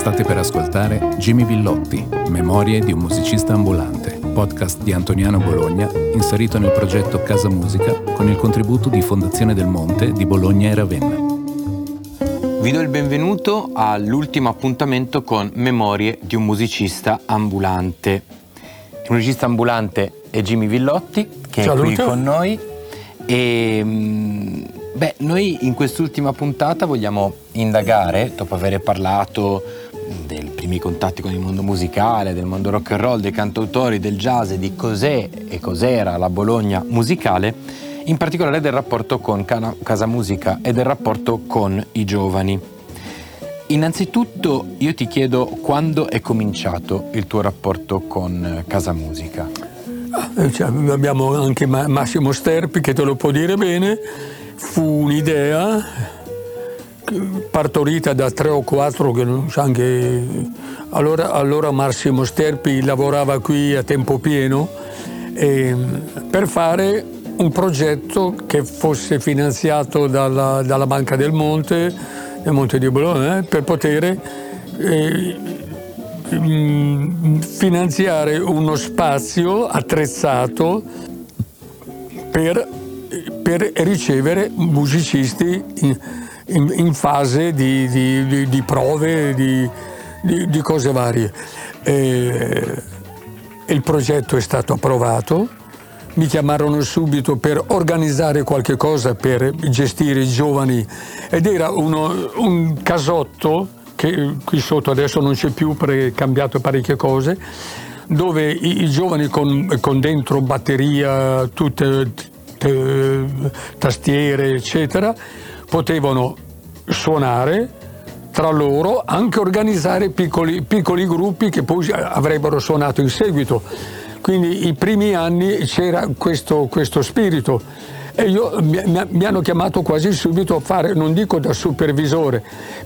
State per ascoltare Jimmy Villotti, Memorie di un musicista ambulante, podcast di Antoniano Bologna, inserito nel progetto Casa Musica con il contributo di Fondazione del Monte di Bologna e Ravenna. Vi do il benvenuto all'ultimo appuntamento con Memorie di un musicista ambulante. Il musicista ambulante è Jimmy Villotti, che Ciao, è qui Luca. con noi. E mm, beh, noi in quest'ultima puntata vogliamo indagare, dopo aver parlato dei primi contatti con il mondo musicale, del mondo rock and roll, dei cantautori, del jazz, di cos'è e cos'era la Bologna musicale, in particolare del rapporto con Casa Musica e del rapporto con i giovani. Innanzitutto io ti chiedo quando è cominciato il tuo rapporto con Casa Musica. Eh, cioè, abbiamo anche Ma- Massimo Sterpi che te lo può dire bene. Fu un'idea partorita da tre o quattro che non so anche. Allora, allora Massimo Sterpi lavorava qui a tempo pieno e, per fare un progetto che fosse finanziato dalla, dalla Banca del Monte, del Monte di Bologna, eh, per poter eh, mm, finanziare uno spazio attrezzato per, per ricevere musicisti in, in- in fase di, di- di- di prove, di, cose varie. E il progetto è stato approvato, mi chiamarono subito per organizzare qualche cosa per gestire i giovani ed era uno- un casotto che qui sotto adesso non c'è più perché è cambiato parecchie cose dove i, i giovani con, con dentro batteria, tutte te- tastiere eccetera potevano suonare tra loro, anche organizzare piccoli, piccoli gruppi che poi avrebbero suonato in seguito. Quindi i primi anni c'era questo, questo spirito e io, mi, mi- hanno chiamato quasi subito a fare, non dico da supervisore,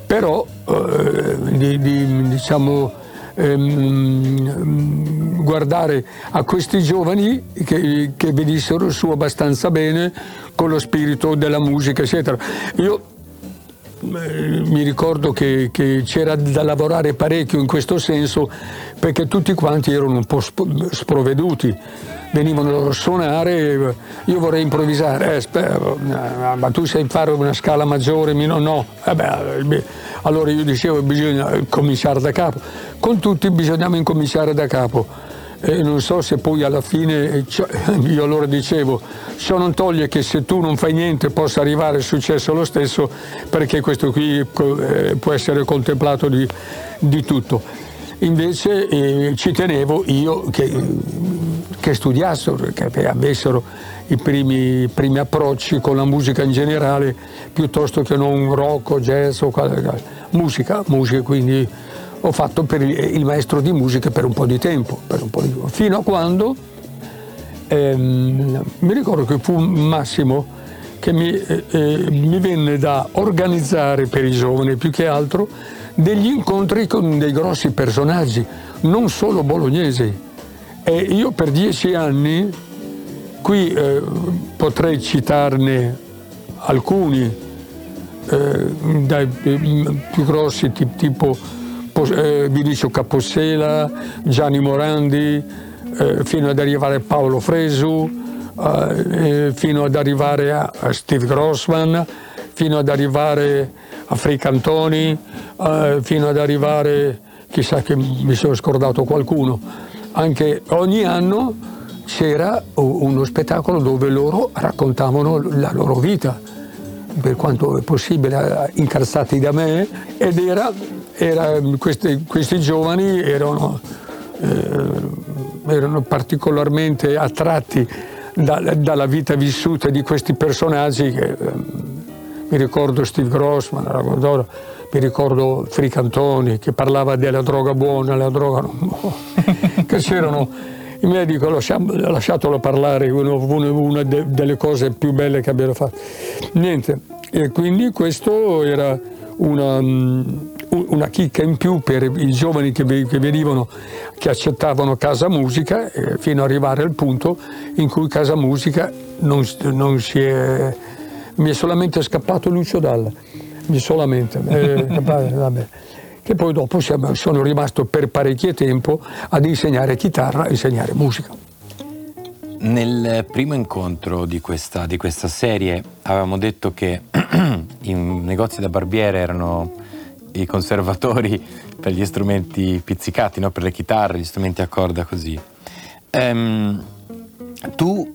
però eh, di, di, diciamo, ehm, guardare a questi giovani che, che venissero su abbastanza bene con lo spirito della musica, eccetera. Io eh, mi ricordo che, che c'era da lavorare parecchio in questo senso perché tutti quanti erano un po' sp- sprovveduti. Venivano a suonare, io vorrei improvvisare, eh, spero, eh, ma tu sai fare una scala maggiore, meno no. Eh beh, beh, allora io dicevo bisogna cominciare da capo. Con tutti bisognava incominciare da capo. E non so se poi alla fine, eh, ciò- io allora dicevo, ciò non toglie che se tu non fai niente possa arrivare il successo lo stesso, perché questo qui eh, può essere contemplato di, di tutto. Invece eh, ci tenevo io che, che studiassero, che avessero i primi, i primi approcci con la musica in generale, piuttosto che non rock o jazz o qual- musica, musica quindi ho fatto per il, il maestro di musica per un po' di tempo, po' di- fino a quando ehm, mi ricordo che fu Massimo che mi, eh, eh, mi venne da organizzare per i giovani più che altro degli incontri con dei grossi personaggi, non solo bolognesi. E io per dieci anni, qui eh, potrei citarne alcuni, eh, dai eh, più grossi ti- tipo Po- eh, Vinicio Capossela, Gianni Morandi, eh, fino ad arrivare a Paolo Fresu, eh, fino ad arrivare a Steve Grossman, fino ad arrivare a Fricantoni, eh, fino ad arrivare, chissà che mi sono scordato qualcuno. Anche ogni anno c'era uno spettacolo dove loro raccontavano la loro vita per quanto è possibile, eh, incalzati da me, ed era, era- questi, questi giovani erano, eh, erano particolarmente attratti da- dalla vita vissuta di questi personaggi che eh, mi ricordo Steve Grossman, mi ricordo Fricantoni che parlava della droga buona, la droga non che c'erano il medico lasciatelo parlare, una de- delle cose più belle che abbiano fatto. Niente, e quindi questo era una, mm, una chicca in più per i giovani che venivano, che accettavano Casa Musica, eh, fino ad arrivare al punto in cui Casa Musica non, non si è... Mi è solamente scappato Lucio Dalla, mi è solamente, eh, vabbè, che poi dopo sono rimasto per parecchio tempo ad insegnare chitarra insegnare musica. Nel primo incontro di questa, di questa serie avevamo detto che i negozi da barbiere erano i conservatori per gli strumenti pizzicati, no? per le chitarre, gli strumenti a corda così. Um, tu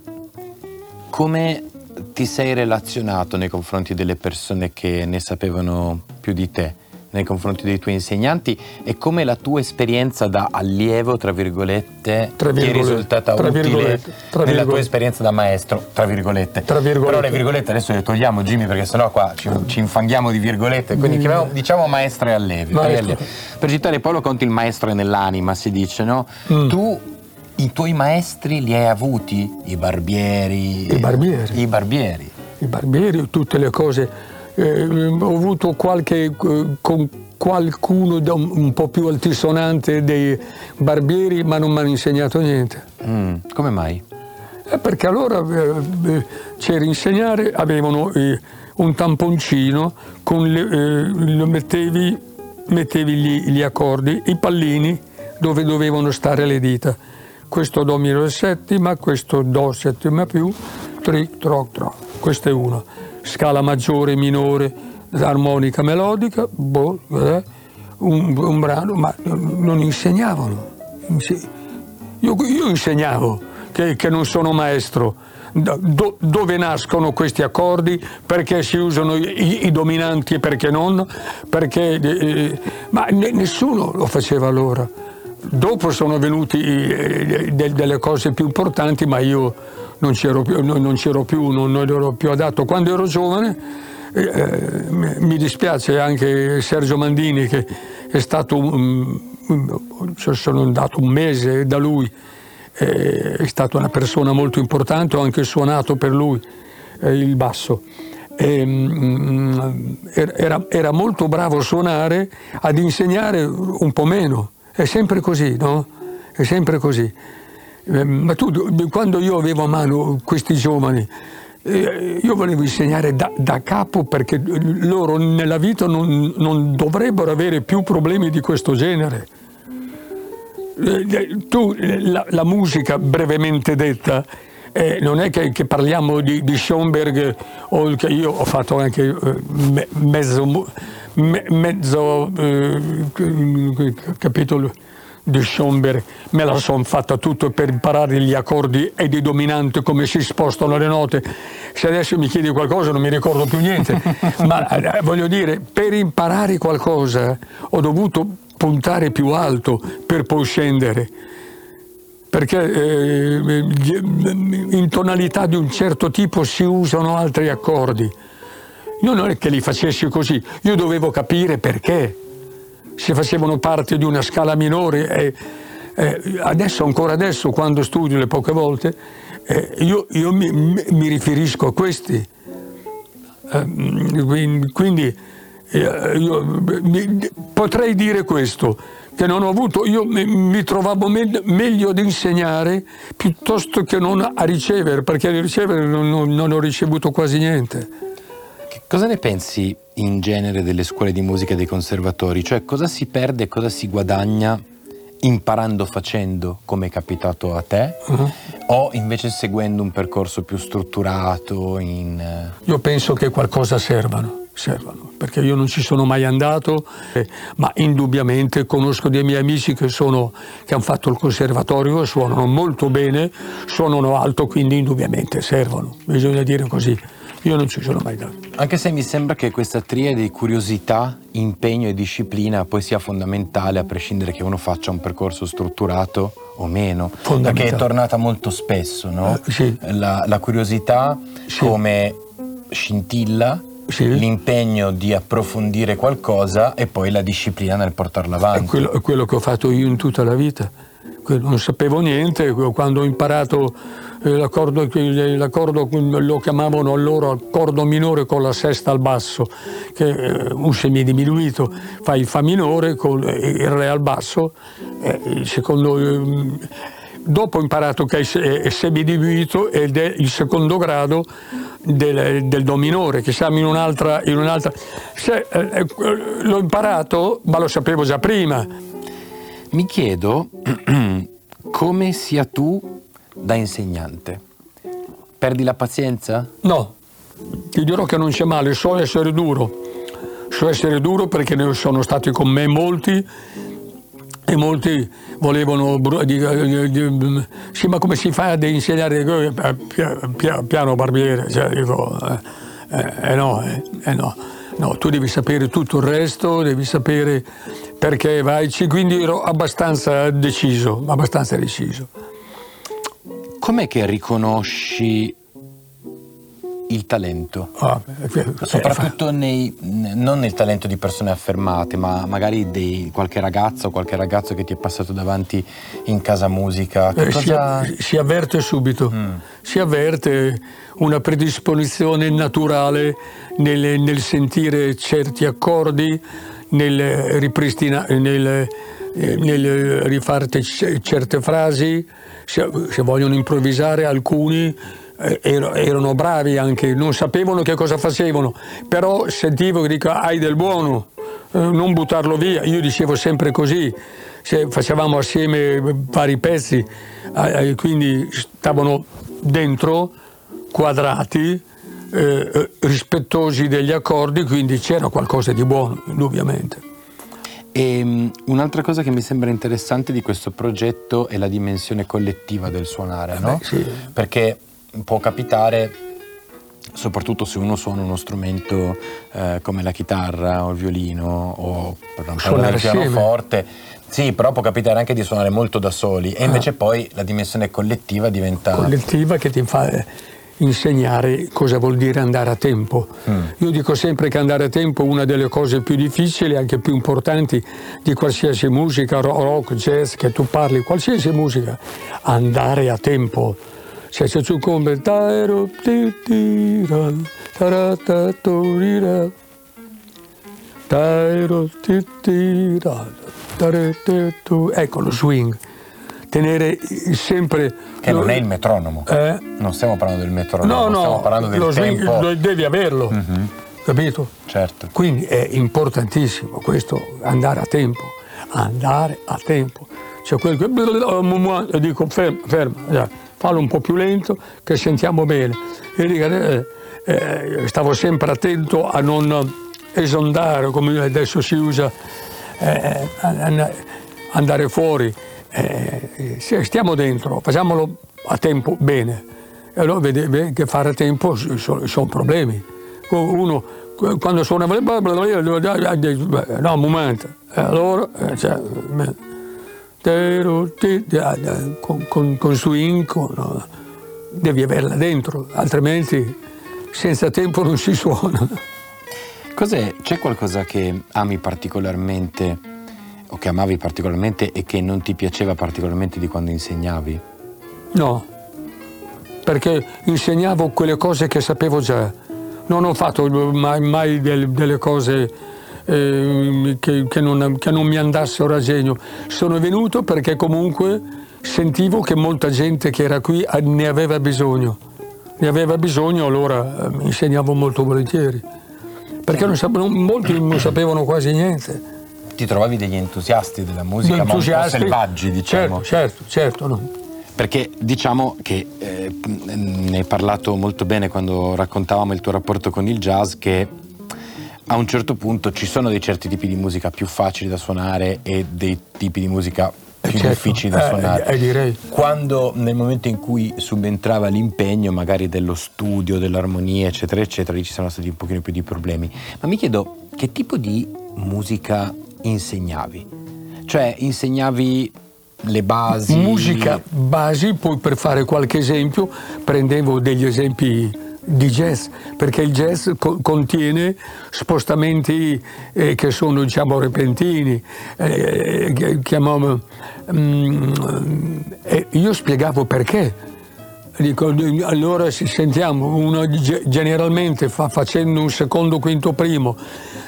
come ti sei relazionato nei confronti delle persone che ne sapevano più di te? nei confronti dei tuoi insegnanti e come la tua esperienza da allievo, tra virgolette, tra virgolette ti è risultata tra utile tra nella tua esperienza da maestro, tra virgolette. tra virgolette. Però le virgolette adesso le togliamo Jimmy perché sennò qua ci, ci infanghiamo di virgolette, quindi mm. chiamiamo, diciamo maestro e allievi. Per citare Paolo Conti il maestro è nell'anima, si dice, no? Mm. Tu i tuoi maestri li hai avuti? I barbieri? I barbieri. I barbieri. I barbieri, tutte le cose eh, ho avuto qualche, eh, con qualcuno un, po' più altisonante dei barbieri, ma non mi hanno insegnato niente. Mm, come mai? Eh, perché allora eh, eh c'era insegnare, avevano eh, un tamponcino, con le, lo mettevi, mettevi gli, gli, accordi, i pallini dove dovevano stare le dita. Questo Do minore settima, questo Do settima più, tri, tro, tro. Questo è uno scala maggiore, minore, armonica, melodica, boh, eh, un, un, brano, ma non insegnavano. Io, io insegnavo che, che, non sono maestro. Do, dove nascono questi accordi, perché si usano i, i dominanti e perché non, perché, eh, ma ne, nessuno lo faceva allora. Dopo sono venuti eh, de, delle cose più importanti, ma io non c'ero più, non, c'ero più, non, ero più adatto. Quando ero giovane eh, mi dispiace anche Sergio Mandini che è stato, um, sono andato un mese da lui, eh, è stata una persona molto importante, ho anche suonato per lui eh, il basso. E, um, era, era molto bravo a suonare, ad insegnare un po' meno. È sempre così, no? È sempre così. Eh, ma tu, quando io avevo a mano questi giovani, eh, io volevo insegnare da, da, capo perché loro nella vita non, non, dovrebbero avere più problemi di questo genere. Eh, tu, la, la musica brevemente detta, eh, non è che, che parliamo di, di, Schoenberg o che io ho fatto anche eh, me, mezzo, me, mezzo eh, capitolo di Schoenberg me la sono fatta tutto per imparare gli accordi ed i dominanti come si spostano le note. Se adesso mi chiedi qualcosa non mi ricordo più niente ma eh, voglio dire per imparare qualcosa ho dovuto puntare più alto per poi scendere. Perché eh, in tonalità di un certo tipo si usano altri accordi io non è che li facessi così io dovevo capire perché se facevano parte di una scala minore e eh, adesso, ancora adesso, quando studio le poche volte, eh, io, io mi, mi, riferisco a questi. Eh, quindi eh, io mi, potrei dire questo, che non ho avuto, io mi, mi trovavo me, meglio ad insegnare piuttosto che non a ricevere, perché a ricevere non, non, non ho ricevuto quasi niente. Cosa ne pensi in genere delle scuole di musica e dei conservatori? Cioè cosa si perde e cosa si guadagna imparando facendo come è capitato a te uh-huh. o invece seguendo un percorso più strutturato in... Eh, io penso che qualcosa servano, servano perché io non ci sono mai andato eh, ma indubbiamente conosco dei miei amici che, sono, che hanno fatto il conservatorio suonano molto bene suonano alto quindi indubbiamente servono bisogna dire così io non ci sono mai dato. Anche se mi sembra che questa triade di curiosità, impegno e disciplina poi sia fondamentale a prescindere che uno faccia un percorso strutturato o meno, perché è tornata molto spesso, no? Uh, sì. la, la, curiosità sì. come scintilla, sì. l'impegno di approfondire qualcosa e poi la disciplina nel portarla avanti. È quello, è quello che ho fatto io in tutta la vita. Non sapevo niente, quando ho imparato eh, l'accordo, l'accordo, lo chiamavano allora accordo minore con la sesta al basso, che è un semidiminuito, fai fa minore con il re al basso, secondo, dopo ho imparato che è semidiminuito ed è il secondo grado del, del do minore, che siamo in un'altra... In un'altra se, eh, l'ho imparato, ma lo sapevo già prima. Mi chiedo come sia tu da insegnante. Perdi la pazienza? No, ti dirò che non c'è male, so essere duro. So essere duro perché ne sono stati con me molti e molti volevano sì ma come si fa ad insegnare piano barbiere cioè, dico, eh, eh, eh, no, eh, eh, no, no tu devi sapere tutto il resto devi sapere perché vai quindi ero abbastanza deciso abbastanza deciso com'è che riconosci il talento. Ah, Soprattutto nei, non nel talento di persone affermate, ma magari di qualche ragazzo o qualche ragazzo che ti è passato davanti in casa musica. Eh, cosa... si, si, avverte subito, mm. si avverte una predisposizione naturale nel, nel sentire certi accordi, nel, eh, nel rifare certe frasi, se, vogliono improvvisare alcuni eh, erano bravi anche, non sapevano che cosa facevano, però sentivo che dico hai del buono, eh, non buttarlo via, io dicevo sempre così, facevamo assieme vari pezzi, quindi stavano dentro, quadrati, eh, rispettosi degli accordi, quindi c'era qualcosa di buono, indubbiamente. E um, un'altra cosa che mi sembra interessante di questo progetto è la dimensione collettiva del suonare, no? Beh, sì. Perché può capitare soprattutto se uno suona uno strumento eh, come la chitarra o il violino o per non parlare del pianoforte sì, però può capitare anche di suonare molto da soli e invece ah. poi la dimensione collettiva diventa... Collettiva che ti fa insegnare cosa vuol dire andare a tempo. Mm. Io dico sempre che andare a tempo è una delle cose più difficili e anche più importanti di qualsiasi musica, rock, jazz, che tu parli, qualsiasi musica. Andare a tempo se c'è su come ecco lo swing tenere sempre che non è il metronomo eh? non stiamo parlando del metronomo no, no, stiamo parlando del lo tempo swing, devi averlo mm-hmm. capito? certo quindi è importantissimo questo andare a tempo andare a tempo cioè quello che dico ferma ferma fallo un po' più lento che sentiamo bene. E eh, eh, stavo sempre attento a non esondare, come adesso si usa, eh, andare fuori. Eh, stiamo dentro, facciamolo a tempo bene. E allora vede che fare a tempo sono, sono problemi. Uno quando suona no un momento allora cioè, con, con, con swing, con, devi averla dentro, altrimenti senza tempo non si suona. Cos'è? C'è qualcosa che ami particolarmente o che amavi particolarmente e che non ti piaceva particolarmente di quando insegnavi? No, perché insegnavo quelle cose che sapevo già. Non ho fatto mai, mai delle, delle cose eh, che, che, non, che, non, mi andassero a genio. Sono venuto perché comunque sentivo che molta gente che era qui ne aveva bisogno. Ne aveva bisogno, allora eh, insegnavo molto volentieri. Perché non molti non sapevano quasi niente. Ti trovavi degli entusiasti della musica, entusiasti, ma un po' selvaggi, diciamo. Certo, certo, certo. No. Perché diciamo che eh, ne hai parlato molto bene quando raccontavamo il tuo rapporto con il jazz, che a un certo punto ci sono dei certi tipi di musica più facili da suonare e dei tipi di musica più certo, difficili da eh, suonare. Eh, direi. Quando nel momento in cui subentrava l'impegno magari dello studio, dell'armonia, eccetera, eccetera, lì ci sono stati un pochino più di problemi. Ma mi chiedo che tipo di musica insegnavi? Cioè insegnavi le basi? Musica basi, poi per fare qualche esempio prendevo degli esempi di jazz, perché il jazz co- contiene spostamenti eh, che sono diciamo repentini. Eh, chiamavo, mm, io spiegavo perché. Dico, allora sentiamo, uno generalmente fa, facendo un secondo, quinto, primo,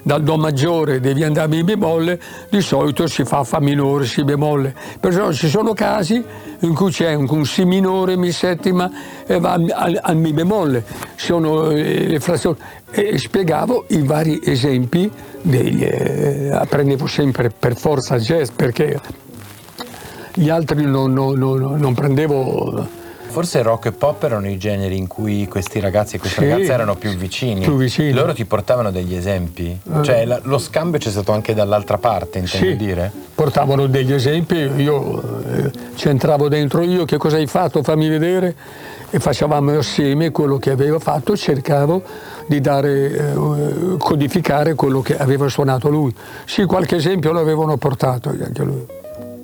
dal Do maggiore devi andare a Mi bemolle, di solito si fa Fa minore, Si bemolle. Però ci sono casi in cui c'è un, Si minore, Mi settima e va al, al, al Mi bemolle. Sono eh, le frazioni. E spiegavo i vari esempi, degli, eh, prendevo sempre per forza jazz perché gli altri non, non, non, non prendevo Forse rock e pop erano i generi in cui questi ragazzi e queste sì, ragazze erano più vicini. più vicini. Loro ti portavano degli esempi? Eh. Cioè la, lo scambio c'è stato anche dall'altra parte, intendo sì, dire? portavano degli esempi, io eh, c'entravo dentro io, che cosa hai fatto, fammi vedere, e facevamo assieme quello che aveva fatto, cercavo di dare, eh, codificare quello che aveva suonato lui. Sì, qualche esempio l'avevano portato anche lui.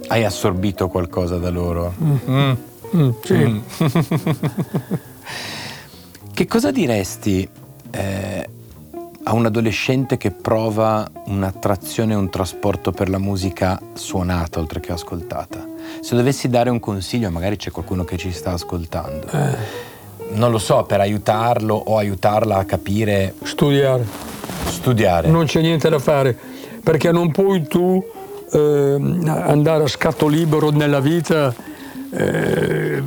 Hai assorbito qualcosa da loro? Mm. Mm. Mm, sì. Mm. che cosa diresti eh, a un adolescente che prova un'attrazione e un trasporto per la musica suonata oltre che ascoltata? Se dovessi dare un consiglio, magari c'è qualcuno che ci sta ascoltando. Eh. Non lo so, per aiutarlo o aiutarla a capire. Studiare. Studiare. Non c'è niente da fare, perché non puoi tu eh, andare a scatto libero nella vita eh,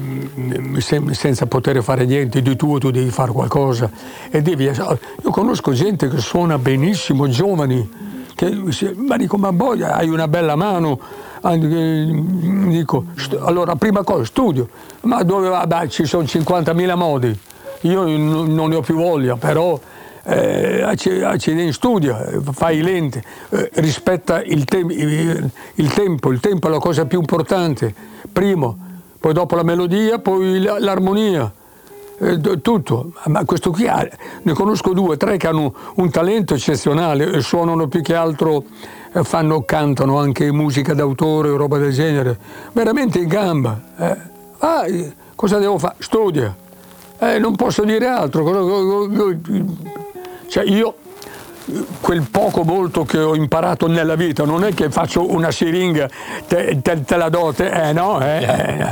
senza poter fare niente di tuo, tu devi fare qualcosa. E devi, io conosco gente che suona benissimo, giovani, che, ma dico, ma poi hai una bella mano. Dico, allora, prima cosa, studio. Ma dove va? Beh, ci sono 50.000 modi. Io non ne ho più voglia, però eh, accidenti, studia, fai lente, eh, rispetta il, te- il, tempo, il tempo è la cosa più importante. Primo, poi dopo la melodia, poi l'armonia, eh, tutto. Ma questo qui ha, ne conosco due, tre che hanno un talento eccezionale e suonano più che altro, eh, fanno, cantano anche musica d'autore o roba del genere. Veramente in gamba. Eh. Vai, cosa devo fare? Studia. Eh, non posso dire altro. Cioè io quel poco molto che ho imparato nella vita, non è che faccio una siringa, te, te, te la do, te, eh no, eh,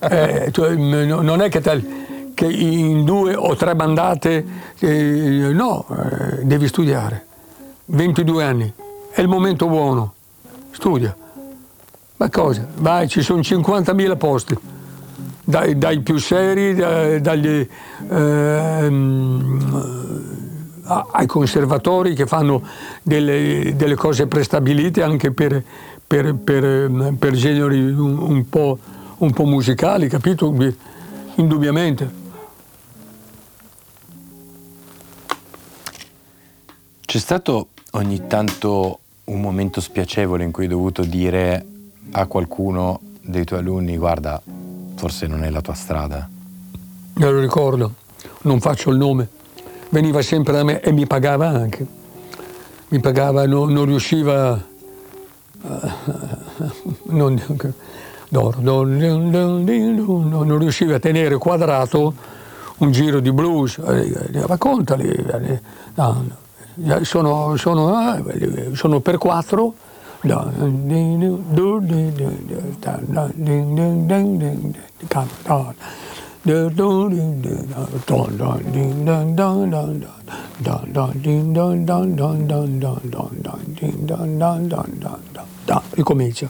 eh, eh, non è che, che, in due o tre bandate, eh, no, eh, devi studiare. 22 anni, è il momento buono, studia. Ma cosa? Vai, ci sono 50.000 posti, dai, dai più seri, dai, dagli... Ehm, ai conservatori che fanno delle, delle cose prestabilite anche per, per, per, per generi un, un, po', un po' musicali, capito? Indubbiamente. C'è stato ogni tanto un momento spiacevole in cui hai dovuto dire a qualcuno dei tuoi alunni guarda, forse non è la tua strada? Me lo ricordo, non faccio il nome veniva sempre da me e mi pagava anche. Mi pagava, non, non riusciva, non, non, riusciva a tenere quadrato un giro di blues. Raccontali, no, sono, sono, sono per quattro. Ricomincia.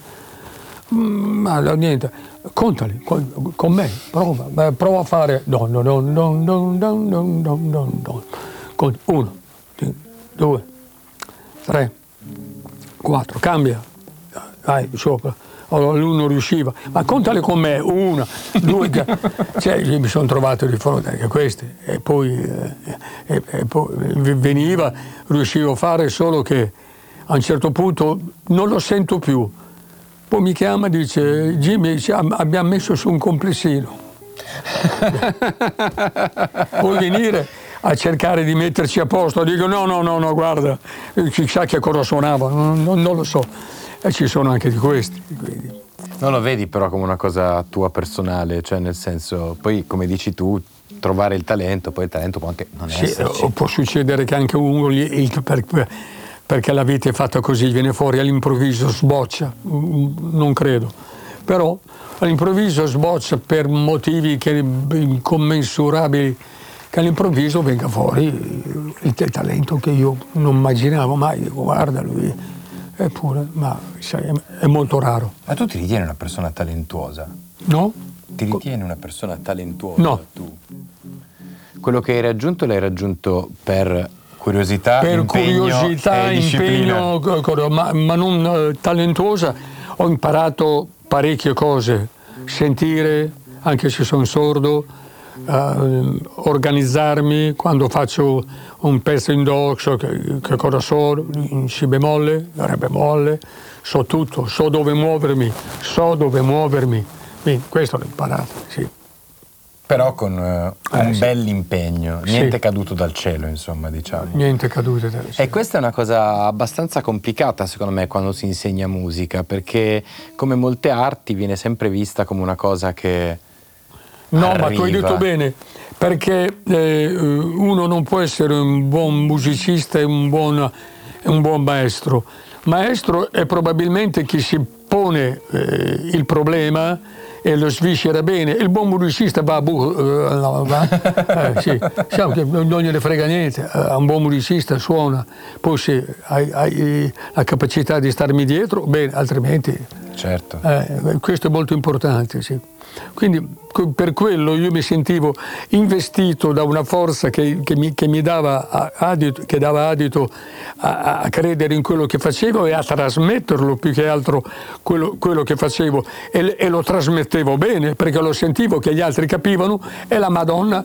Ma niente, contali con me, prova, prova a fare. don, don, don, don, don, don, don, don. Uno, due, tre, quattro, cambia. vai sopra allora lui non riusciva, ma contale con me, una, due, cioè io mi sono trovato di fronte anche a queste e poi, eh, e, e poi veniva, riuscivo a fare solo che a un certo punto non lo sento più. Poi mi chiama e dice Jimmy abbiamo messo su un complessino. Puoi venire a cercare di metterci a posto? Dico no, no, no, no, guarda, chissà che cosa suonava, non, non lo so. E ci sono anche di questi. Quindi. Non lo vedi però come una cosa tua personale, cioè nel senso, poi come dici tu, trovare il talento, poi il talento può anche non sì, esserci. Può succedere che anche uno, il, per, perché la vita è fatta così, viene fuori all'improvviso, sboccia, non credo. però all'improvviso sboccia per motivi che, incommensurabili che all'improvviso venga fuori il, il talento che io non immaginavo mai, dico guarda lui, eppure, ma sai, è molto raro. Ma tu ti ritieni una persona talentuosa? No? Ti ritieni una persona talentuosa? No. Tu? Quello che hai raggiunto l'hai raggiunto per curiosità, per impegno curiosità, e impegno, ma, ma, non eh, talentuosa. Ho imparato parecchie cose, sentire, anche se sono sordo, uh, organizzarmi quando faccio un pezzo in doxo, che, che cosa so, in si bemolle, re bemolle, so tutto, so dove muovermi, so dove muovermi. Quindi questo l'ho imparato, sì. Però con uh, un eh, bel impegno, niente sì. caduto dal cielo, insomma, diciamo. Niente caduto dal cielo. E questa è una cosa abbastanza complicata, secondo me, quando si insegna musica, perché come molte arti viene sempre vista come una cosa che... No, arriva. ma tu hai detto bene, perché eh, uno non può essere un buon musicista e un buon, un buon maestro. Maestro è probabilmente chi si pone eh, il problema e lo sviscera bene. Il buon musicista va a bu- uh, no, va, eh, sì. non gliene frega niente, uh, un buon musicista suona, poi se hai, hai, la capacità di starmi dietro, bene, altrimenti... Certo. Eh, questo è molto importante, sì. Quindi per quello io mi sentivo investito da una forza che, che, mi, che mi, dava adito, che dava adito a, a, credere in quello che facevo e a trasmetterlo più che altro quello, quello che facevo e, e, lo trasmettevo bene perché lo sentivo che gli altri capivano e la Madonna,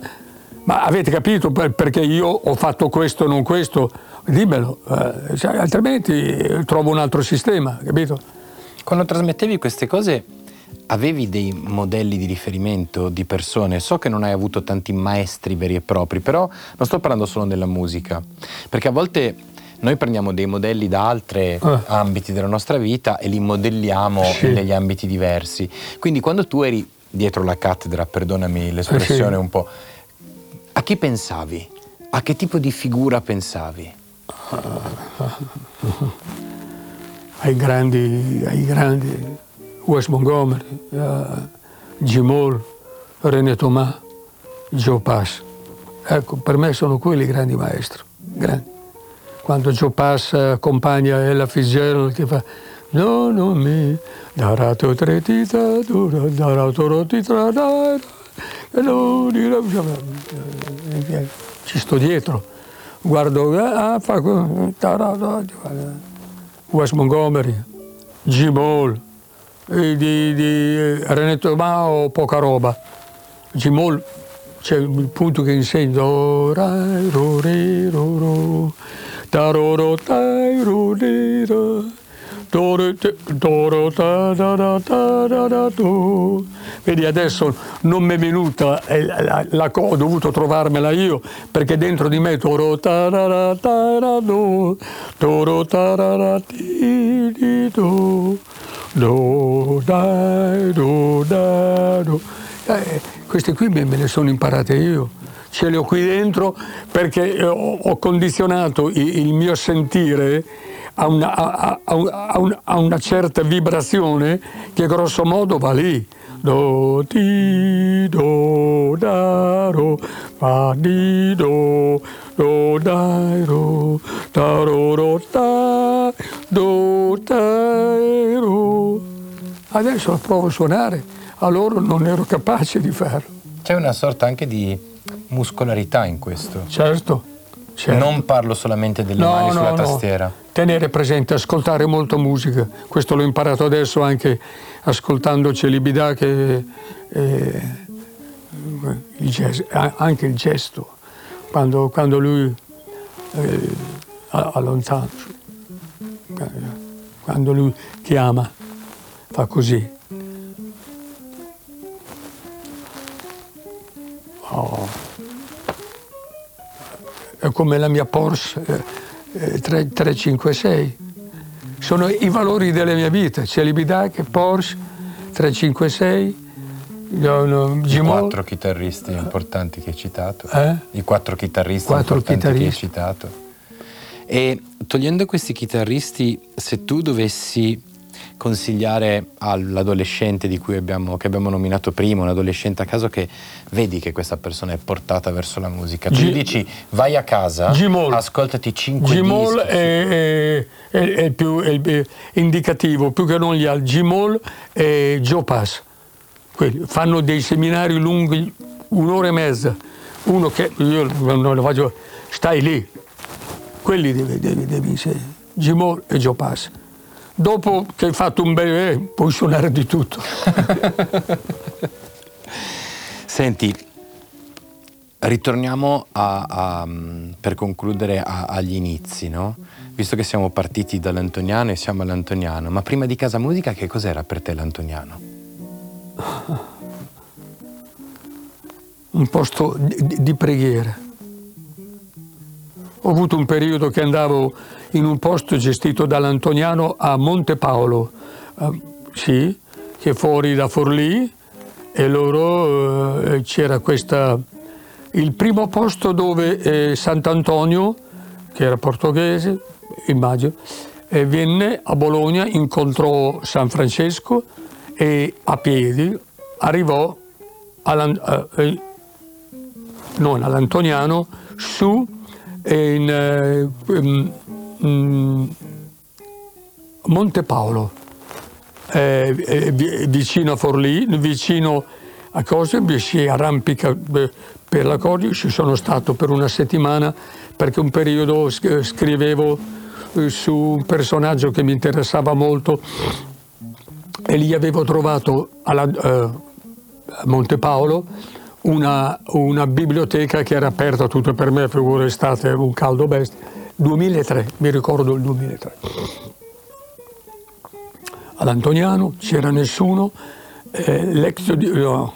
ma avete capito perché io ho fatto questo, non questo? Dimmelo, eh, cioè, altrimenti trovo un altro sistema, capito? Quando trasmettevi queste cose avevi dei modelli di riferimento di persone? So che non hai avuto tanti maestri veri e propri, però non sto parlando solo della musica, perché a volte noi prendiamo dei modelli da altri ah. ambiti della nostra vita e li modelliamo sì. in degli ambiti diversi. Quindi quando tu eri dietro la cattedra, perdonami l'espressione sì. un po', a chi pensavi? A che tipo di figura pensavi? Ai grandi, ai grandi Wes Montgomery, uh, Jim Hall, René Thomas, Joe Pass. Ecco, per me sono quelli grandi maestri. Grandi. Quando Joe Pass accompagna Ella Fitzgerald che fa No, non mi darà tu tre dita, darà tu dita, ci sto dietro, guardo, ah, fa Wes Montgomery, Jim Hall, di, di René Tomao poca roba. Gimol c'è il punto che insegna do rai ro re ro ro da ro ro dai ro re ro vedi adesso non mi è venuta la, ho dovuto trovarmela io perché dentro di me do ro da da da da do dai, do, da, do. Eh, queste qui me le sono imparate io, ce le ho qui dentro perché ho, condizionato il, mio sentire a una, a, a, una, a una, certa vibrazione che grosso modo va lì. Do, di, do, da, do, fa, di, do, do, dai, do, da, ro, ro, da, do, dai, ro. Adesso provo a suonare, allora non ero capace di farlo. C'è una sorta anche di muscolarità in questo. Certo. Certo. Non parlo solamente delle no, mani sulla no, tastiera. No. Tenere presente, ascoltare molto musica. Questo l'ho imparato adesso anche ascoltando Celibidà che eh, il gesto, anche il gesto, quando, quando lui eh, allontana, quando lui chiama, fa così. Oh. È come la mia Porsche eh, 356. Sono i valori della mia vita, c'è Libidac, Porsche 356. I quattro chitarristi importanti che hai citato. Eh? I quattro chitarristi quattro importanti chitarristi. che hai citato. E togliendo questi chitarristi, se tu dovessi consigliare all'adolescente di cui abbiamo, che abbiamo nominato prima, un adolescente a caso che vedi che questa persona è portata verso la musica, tu G- gli dici vai a casa, G-Moll. ascoltati 5 G-Moll dischi. è, è- è- è più è indicativo, più che non gli altri. G-Moll e Joe Pass. Quelli fanno dei seminari lunghi, un'ora e mezza. Uno che io non lo faccio, stai lì. Quelli devi, devi, devi insegnare. G-Moll e Joe Pass. Dopo che hai fatto un bel... puoi suonare di tutto. Senti, ritorniamo a- a, per concludere a- agli inizi, no? Visto che siamo partiti dall'Antoniano e siamo all'Antoniano, ma prima di Casa Musica che cos'era per te l'Antoniano? un posto di- di preghiera. Ho avuto un periodo che andavo in un posto gestito dall'Antoniano a Monte Paolo, eh, sì, che fuori da Forlì, e loro eh, c'era questa, il primo posto dove eh, Sant'Antonio, che era portoghese, immagino, eh, venne a Bologna, incontrò San Francesco e a piedi arrivò alla- eh, non all'Antoniano, su in mm, Monte Paolo, eh, eh, vi- vicino a Forlì, vicino a cose, vi si arrampica per la corda. Ci sono stato per una settimana perché un periodo scrivevo eh, su un personaggio che mi interessava molto e lì avevo trovato alla, eh, a Monte Paolo una, una biblioteca che era aperta tutto per me, figura estate, un caldo bestia. 2003, mi ricordo il 2003. All'Antoniano c'era nessuno, eh, no,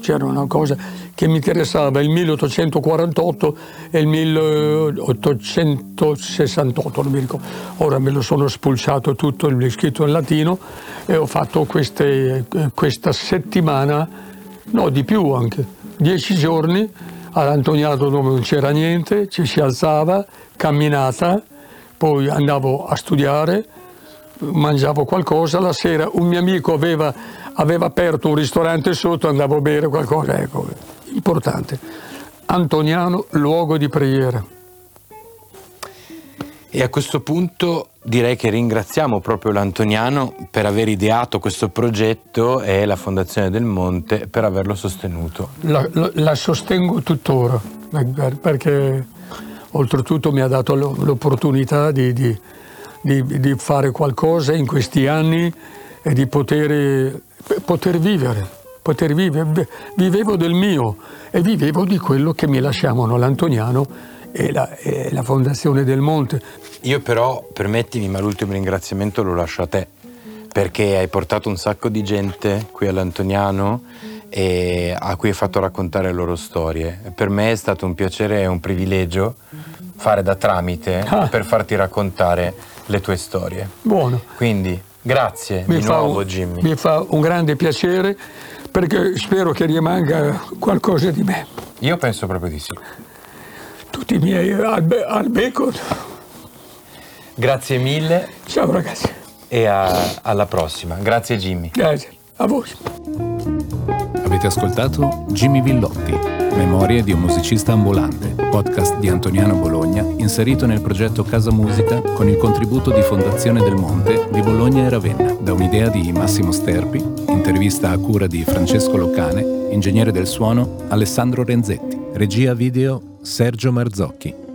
c'era una cosa che mi interessava, il 1848 e il 1868, non mi ricordo. Ora me lo sono spulciato tutto, il scritto in latino e ho fatto queste- questa settimana, no di più anche, dieci giorni all'Antoniano dove non c'era niente, ci si alzava, camminata, poi andavo a studiare, mangiavo qualcosa, la sera un mio amico aveva, aveva aperto un ristorante sotto, andavo a bere qualcosa, ecco, importante. Antoniano, luogo di preghiera. E a questo punto direi che ringraziamo proprio l'Antoniano per aver ideato questo progetto e la Fondazione del Monte per averlo sostenuto. La, la- la sostengo tuttora, per- perché oltretutto mi ha dato lo- l'opportunità di, di- di- di fare qualcosa in questi anni e di poter, poter vivere, poter vivere. Vivevo del mio e vivevo di quello che mi lasciavano l'Antoniano e la, e la Fondazione del Monte. Io però, permettimi, ma l'ultimo ringraziamento lo lascio a te, perché hai portato un sacco di gente qui all'Antoniano e a cui hai fatto raccontare le loro storie. Per me è stato un piacere e un privilegio fare da tramite Ah. per farti raccontare le tue storie. Buono. Quindi, grazie Mi di nuovo un- Jimmy. Mi fa un grande piacere perché spero che rimanga qualcosa di me. Io penso proprio di sì. Tutti i miei al, be- al bacon. Grazie mille Ciao ragazzi, e a- alla prossima. Grazie Jimmy. grazie a voi. Avete ascoltato Jimmy Villotti, Memorie di un musicista ambulante, podcast di Antoniano Bologna, inserito nel progetto Casa Musica con il contributo di Fondazione del Monte di Bologna e Ravenna, da un'idea di Massimo Sterpi, intervista a cura di Francesco Loccane, ingegnere del suono Alessandro Renzetti, regia video Sergio Marzocchi.